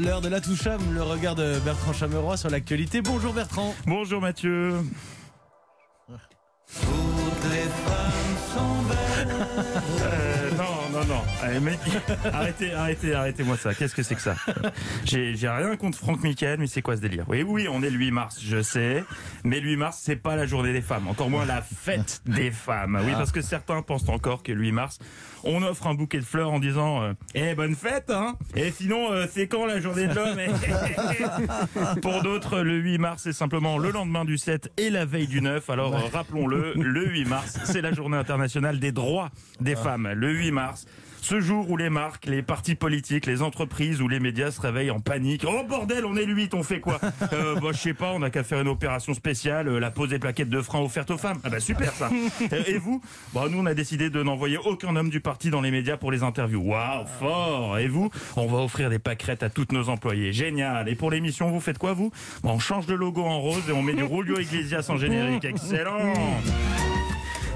l'heure de la toucham, le regard de Bertrand Chameroy sur l'actualité. Bonjour Bertrand. Bonjour Mathieu. Toutes les femmes sont belles. Non, non, non. Allez, mais- arrêtez, arrêtez, arrêtez-moi ça. Qu'est-ce que c'est que ça J'ai rien contre Franck Michael, mais c'est quoi ce délire Oui, oui, on est le 8 mars, je sais. Mais le 8 mars, c'est pas la journée des femmes. Encore moins la fête des femmes. Oui, parce que certains pensent encore que le 8 mars, on offre un bouquet de fleurs en disant euh, Eh, bonne fête, hein Et sinon, euh, c'est quand la journée de l'homme Pour d'autres, le 8 mars, c'est simplement le lendemain du 7 et la veille du 9. Alors, rappelons-le, le 8 mars, c'est la journée internationale des droits des femmes. Le 8 mars. Ce jour où les marques, les partis politiques, les entreprises ou les médias se réveillent en panique. Oh bordel, on est le 8, on fait quoi euh, bah, Je sais pas, on a qu'à faire une opération spéciale, euh, la pose des plaquettes de frein offertes aux femmes. Ah bah super ça Euh, Et vous bah, Nous, on a décidé de n'envoyer aucun homme du parti dans les médias pour les interviews. Waouh, fort Et vous On va offrir des pâquerettes à toutes nos employés. Génial Et pour l'émission, vous faites quoi vous Bah, On change le logo en rose et on met du Julio Iglesias en générique. Excellent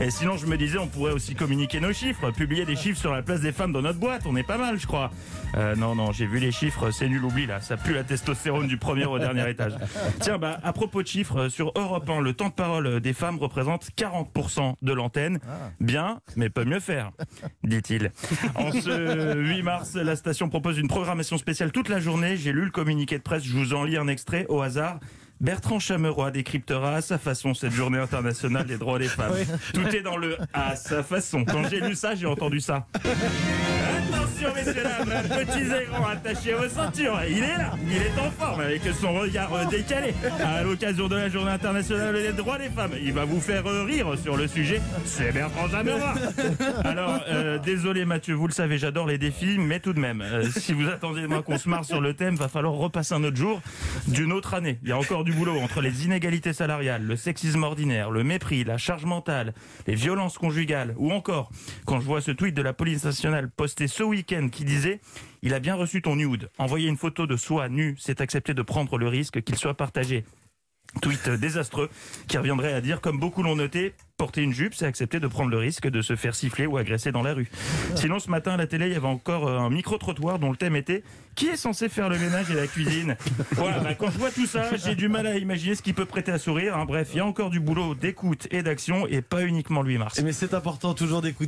et sinon, je me disais, on pourrait aussi communiquer nos chiffres, publier des chiffres sur la place des femmes dans notre boîte. On est pas mal, je crois. Euh, non, non, j'ai vu les chiffres, c'est nul, oublie là. Ça pue la testostérone du premier au dernier étage. Tiens, bah, à propos de chiffres, sur Europe 1, le temps de parole des femmes représente 40% de l'antenne. Bien, mais peut mieux faire, dit-il. En ce 8 mars, la station propose une programmation spéciale toute la journée. J'ai lu le communiqué de presse, je vous en lis un extrait au hasard. Bertrand Chameroy décryptera à sa façon cette journée internationale des droits des femmes. Tout est dans le à sa façon. Quand j'ai lu ça, j'ai entendu ça. Attention messieurs dames, petits et grands, attachez vos ceintures. Il est là, il est en forme avec son regard euh, décalé. À l'occasion de la journée internationale des droits des femmes, il va vous faire euh, rire sur le sujet. C'est Bertrand Chameroy. Euh, désolé Mathieu, vous le savez, j'adore les défis, mais tout de même, euh, si vous attendez de moi qu'on se marre sur le thème, va falloir repasser un autre jour d'une autre année. Il y a encore du boulot entre les inégalités salariales, le sexisme ordinaire, le mépris, la charge mentale, les violences conjugales, ou encore, quand je vois ce tweet de la police nationale posté ce week-end qui disait « Il a bien reçu ton nude. Envoyer une photo de soi nu, c'est accepter de prendre le risque qu'il soit partagé. » Tweet désastreux qui reviendrait à dire, comme beaucoup l'ont noté, porter une jupe, c'est accepter de prendre le risque de se faire siffler ou agresser dans la rue. Sinon, ce matin à la télé, il y avait encore euh, un micro-trottoir dont le thème était Qui est censé faire le ménage et la cuisine? Voilà, bah, quand je vois tout ça, j'ai du mal à imaginer ce qui peut prêter à sourire. hein. Bref, il y a encore du boulot d'écoute et d'action et pas uniquement 8 mars. Mais c'est important toujours d'écouter